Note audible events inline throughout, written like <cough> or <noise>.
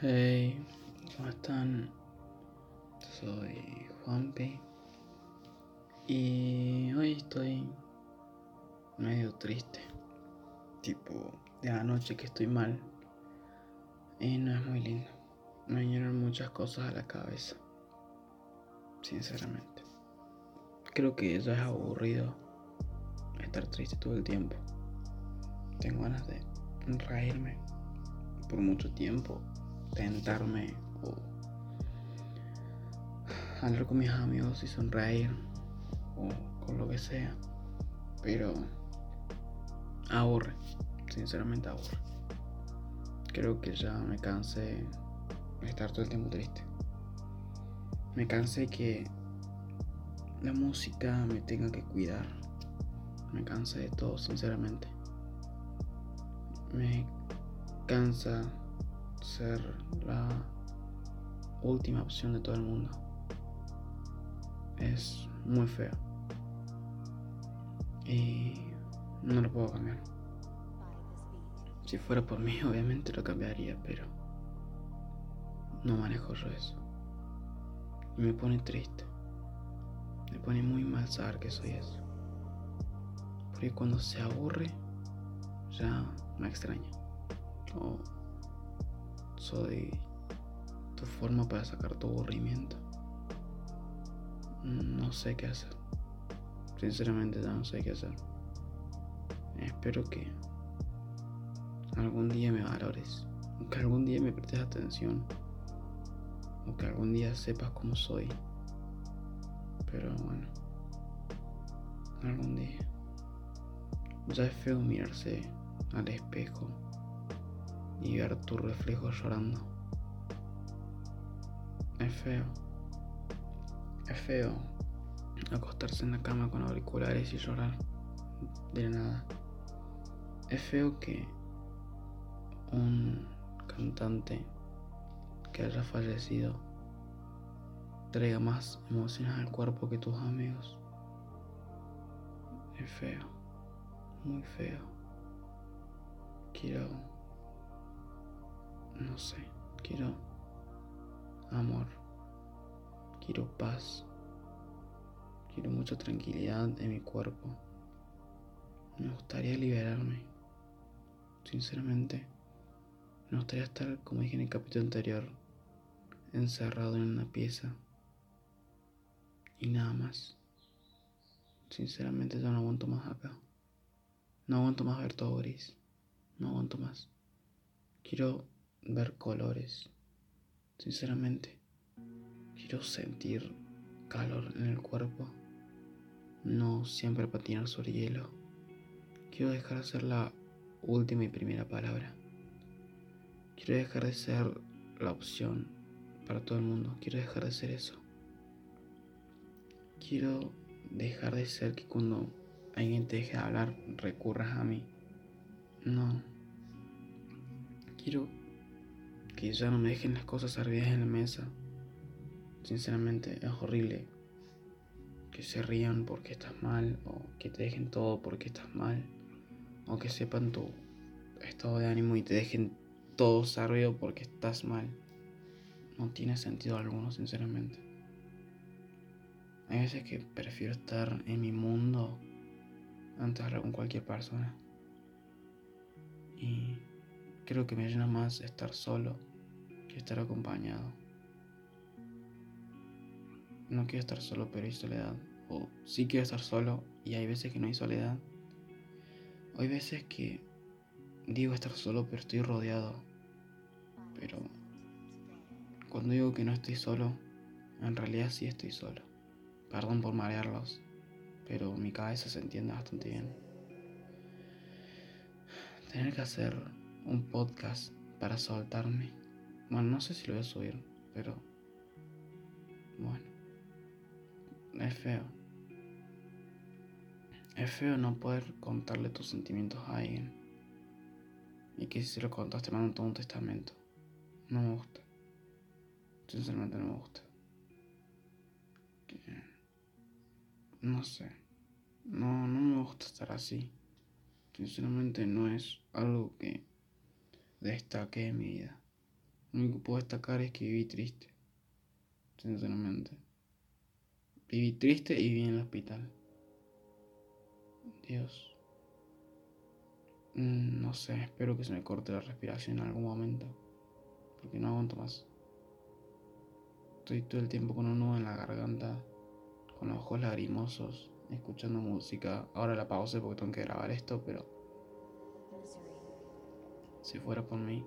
Hey, ¿cómo están? Soy Juanpi y hoy estoy medio triste. Tipo, de anoche que estoy mal y no es muy lindo. Me vinieron muchas cosas a la cabeza, sinceramente. Creo que ya es aburrido estar triste todo el tiempo. Tengo ganas de reírme por mucho tiempo tentarme o hablar con mis amigos y sonreír o con lo que sea. Pero aburre, sinceramente aburre. Creo que ya me cansé de estar todo el tiempo triste. Me cansé que la música me tenga que cuidar. Me cansé de todo, sinceramente. Me cansa ser la última opción de todo el mundo. Es muy feo. Y no lo puedo cambiar. Si fuera por mí, <laughs> obviamente lo cambiaría, pero no manejo yo eso. Y me pone triste. Me pone muy mal saber que soy eso. Porque cuando se aburre, ya me extraña. O soy tu forma para sacar tu aburrimiento. No sé qué hacer. Sinceramente no sé qué hacer. Espero que algún día me valores. O que algún día me prestes atención. O que algún día sepas cómo soy. Pero bueno. Algún día. Ya es feo mirarse al espejo y ver tu reflejo llorando. Es feo. Es feo acostarse en la cama con auriculares y llorar de nada. Es feo que un cantante que haya fallecido traiga más emociones al cuerpo que tus amigos. Es feo, muy feo. Quiero no sé, quiero amor, quiero paz, quiero mucha tranquilidad en mi cuerpo. Me gustaría liberarme. Sinceramente, me gustaría estar, como dije en el capítulo anterior, encerrado en una pieza y nada más. Sinceramente, ya no aguanto más acá. No aguanto más ver todo gris. No aguanto más. Quiero ver colores. Sinceramente, quiero sentir calor en el cuerpo, no siempre patinar sobre hielo. Quiero dejar de ser la última y primera palabra. Quiero dejar de ser la opción para todo el mundo. Quiero dejar de ser eso. Quiero dejar de ser que cuando alguien te deje de hablar recurras a mí. No. Quiero que ya no me dejen las cosas servidas en la mesa. Sinceramente es horrible que se rían porque estás mal o que te dejen todo porque estás mal o que sepan tu estado de ánimo y te dejen todo servido porque estás mal. No tiene sentido alguno, sinceramente. Hay veces que prefiero estar en mi mundo antes de hablar con cualquier persona. Y creo que me llena más estar solo estar acompañado. No quiero estar solo, pero hay soledad. O sí quiero estar solo y hay veces que no hay soledad. hay veces que digo estar solo, pero estoy rodeado. Pero cuando digo que no estoy solo, en realidad sí estoy solo. Perdón por marearlos, pero mi cabeza se entiende bastante bien. Tener que hacer un podcast para soltarme bueno, no sé si lo voy a subir, pero... Bueno. Es feo. Es feo no poder contarle tus sentimientos a alguien. Y que si se lo contas te mandan todo un testamento. No me gusta. Sinceramente no me gusta. No sé. No, no me gusta estar así. Sinceramente no es algo que destaque en mi vida. Lo único que puedo destacar es que viví triste. Sinceramente. Viví triste y viví en el hospital. Dios. Mm, no sé, espero que se me corte la respiración en algún momento. Porque no aguanto más. Estoy todo el tiempo con un nudo en la garganta, con los ojos lagrimosos, escuchando música. Ahora la pausé porque tengo que grabar esto, pero. Si fuera por mí,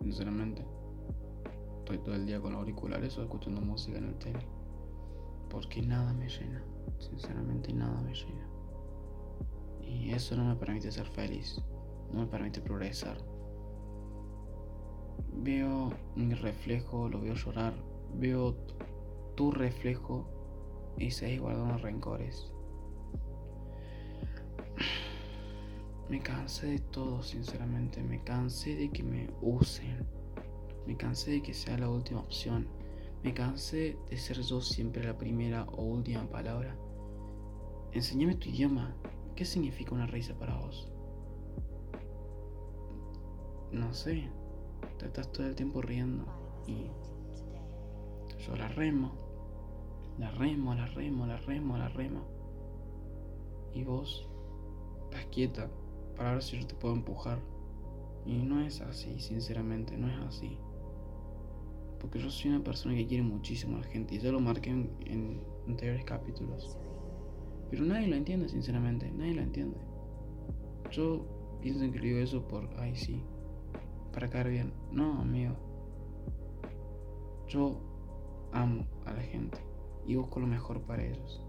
sinceramente, estoy todo el día con auriculares o escuchando música en el tele. Porque nada me llena, sinceramente nada me llena. Y eso no me permite ser feliz, no me permite progresar. Veo mi reflejo, lo veo llorar, veo tu reflejo y seguís guardando rencores. <sighs> Me cansé de todo, sinceramente. Me cansé de que me usen. Me cansé de que sea la última opción. Me cansé de ser yo siempre la primera o última palabra. Enséñame tu idioma. ¿Qué significa una risa para vos? No sé. Te estás todo el tiempo riendo. Y yo la remo. La remo, la remo, la remo, la remo. Y vos estás quieta para ver si yo te puedo empujar. Y no es así, sinceramente, no es así. Porque yo soy una persona que quiere muchísimo a la gente y ya lo marqué en, anteriores capítulos. Pero nadie lo entiende, sinceramente, nadie lo entiende. Yo pienso que digo eso por, ay sí, para caer bien. No, amigo. Yo amo a la gente y busco lo mejor para ellos.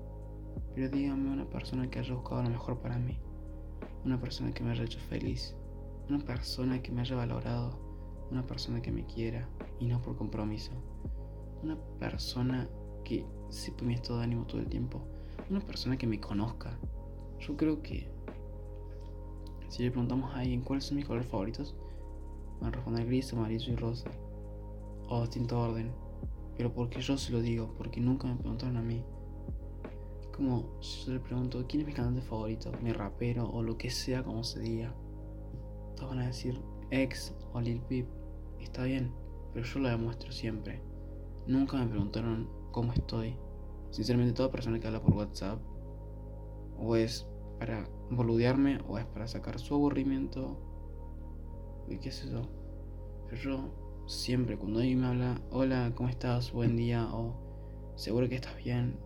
Pero dígame una persona que haya buscado lo mejor para mí una persona que me haya hecho feliz, una persona que me haya valorado, una persona que me quiera y no por compromiso, una persona que sepa mi estado de ánimo todo el tiempo, una persona que me conozca. Yo creo que si le preguntamos a alguien cuáles son mis colores favoritos, van a responder gris, amarillo y rosa, o distinto orden, pero porque yo se lo digo, porque nunca me preguntaron a mí. Como si yo le pregunto quién es mi cantante favorito, mi rapero o lo que sea como se diga. Todos van a decir ex o Lil Peep. Está bien, pero yo lo demuestro siempre. Nunca me preguntaron cómo estoy. Sinceramente, toda persona que habla por WhatsApp o es para boludearme o es para sacar su aburrimiento y qué sé yo. Pero yo siempre cuando alguien me habla, hola, ¿cómo estás? Buen día o seguro que estás bien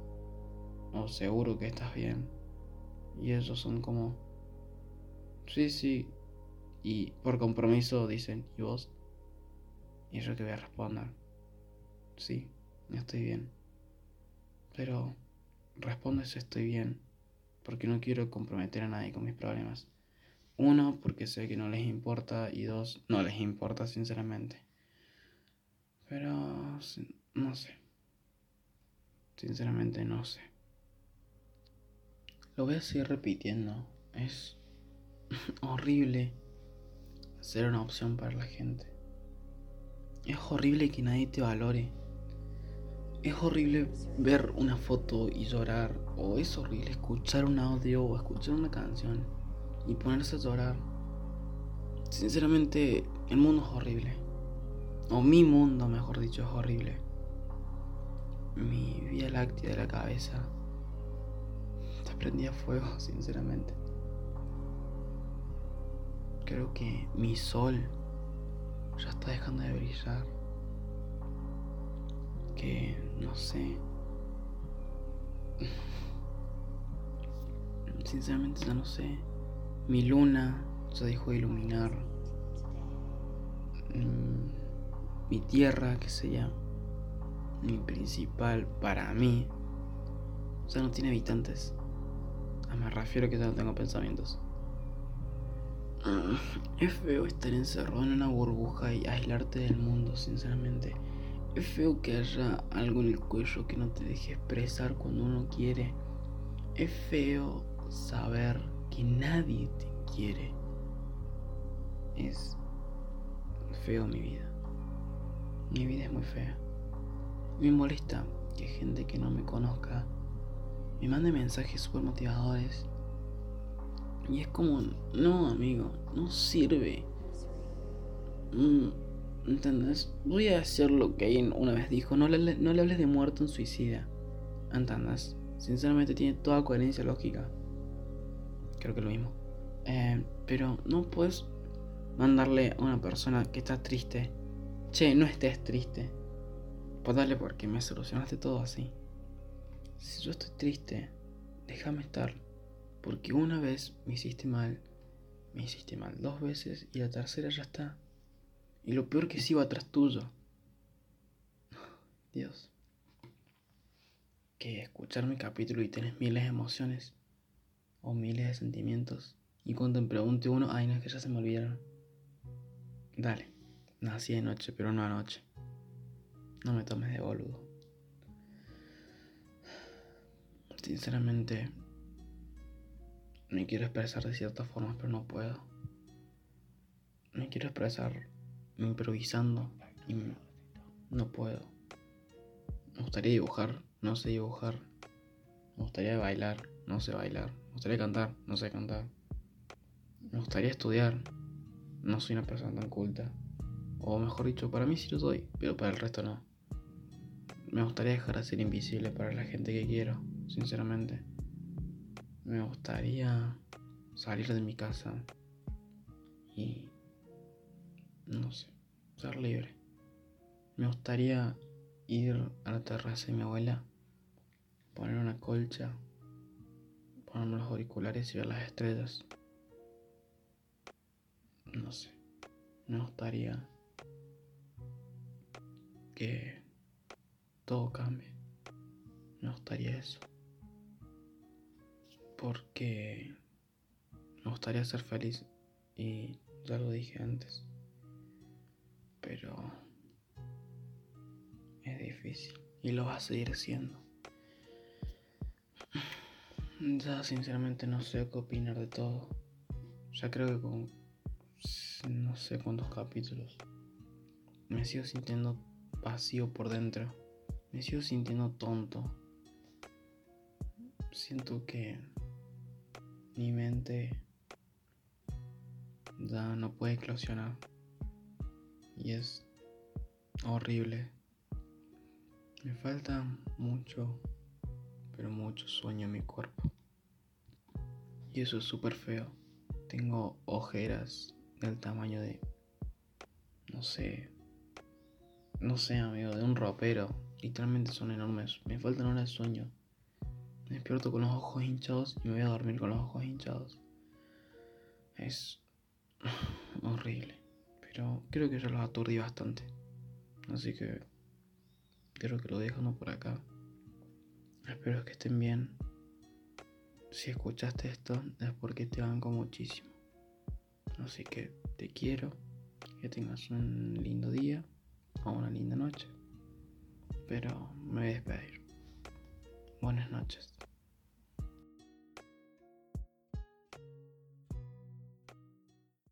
o seguro que estás bien. Y ellos son como, sí, sí. Y por compromiso dicen, ¿y vos? Y yo que voy a responder, sí, estoy bien. Pero responde si estoy bien, porque no quiero comprometer a nadie con mis problemas. Uno, porque sé que no les importa, y dos, no les importa sinceramente. Pero, no sé. Sinceramente no sé. Lo voy a seguir repitiendo. Es <laughs> horrible ser una opción para la gente. Es horrible que nadie te valore. Es horrible ver una foto y llorar. O es horrible escuchar un audio o escuchar una canción y ponerse a llorar. Sinceramente, el mundo es horrible. O mi mundo, mejor dicho, es horrible. Mi vía láctea de la cabeza prendía fuego, <laughs> sinceramente. Creo que mi sol ya está dejando de brillar. Que no sé. <laughs> Sinceramente ya no sé. Mi luna se dejó de iluminar. Mm, mi tierra, que sería mi principal para mí, ya no tiene habitantes. Ah, me refiero que ya no tengo pensamientos. Es feo estar encerrado en una burbuja y aislarte del mundo, sinceramente. Es feo que haya algo en el cuello que no te deje expresar cuando uno quiere. Es feo saber que nadie te quiere. Es feo mi vida. Mi vida es muy fea. Me molesta que gente que no me conozca me manda mensajes súper motivadores. Y es como, no, amigo, no sirve. Mm, ¿Entendés? Voy a hacer lo que Kane una vez dijo, no le, no le hables de muerto en suicida. ¿Entendés? Sinceramente tiene toda coherencia lógica. Creo que lo mismo. Eh, pero no puedes mandarle a una persona que está triste. Che, no estés triste. Pues dale porque me solucionaste todo así. Si yo estoy triste, déjame estar. Porque una vez me hiciste mal, me hiciste mal dos veces y la tercera ya está. Y lo peor que va atrás tuyo. <laughs> Dios. Que escuchar mi capítulo y tenés miles de emociones o miles de sentimientos. Y cuando me pregunte uno, ay, no es que ya se me olvidaron. Dale, nací de noche, pero no anoche. No me tomes de boludo. Sinceramente, me quiero expresar de cierta forma, pero no puedo. Me quiero expresar improvisando y no puedo. Me gustaría dibujar, no sé dibujar. Me gustaría bailar, no sé bailar. Me gustaría cantar, no sé cantar. Me gustaría estudiar, no soy una persona tan culta. O mejor dicho, para mí sí lo soy, pero para el resto no. Me gustaría dejar de ser invisible para la gente que quiero, sinceramente. Me gustaría salir de mi casa y no sé, ser libre. Me gustaría ir a la terraza de mi abuela, poner una colcha, ponerme los auriculares y ver las estrellas. No sé, me gustaría que todo cambie. Me gustaría eso. Porque me gustaría ser feliz y ya lo dije antes pero es difícil y lo va a seguir siendo. Ya sinceramente no sé qué opinar de todo. Ya creo que con no sé cuántos capítulos me sigo sintiendo vacío por dentro. Me sigo sintiendo tonto. Siento que mi mente ya no puede eclosionar y es horrible. Me falta mucho, pero mucho sueño en mi cuerpo. Y eso es súper feo. Tengo ojeras del tamaño de, no sé, no sé, amigo, de un ropero. Literalmente son enormes. Me faltan horas sueño. Me despierto con los ojos hinchados y me voy a dormir con los ojos hinchados. Es <sighs> horrible. Pero creo que ya los aturdí bastante. Así que creo que lo dejo por acá. Espero que estén bien. Si escuchaste esto es porque te banco muchísimo. Así que te quiero. Que tengas un lindo día o una linda noche. Pero me voy a despedir. Buenas noches.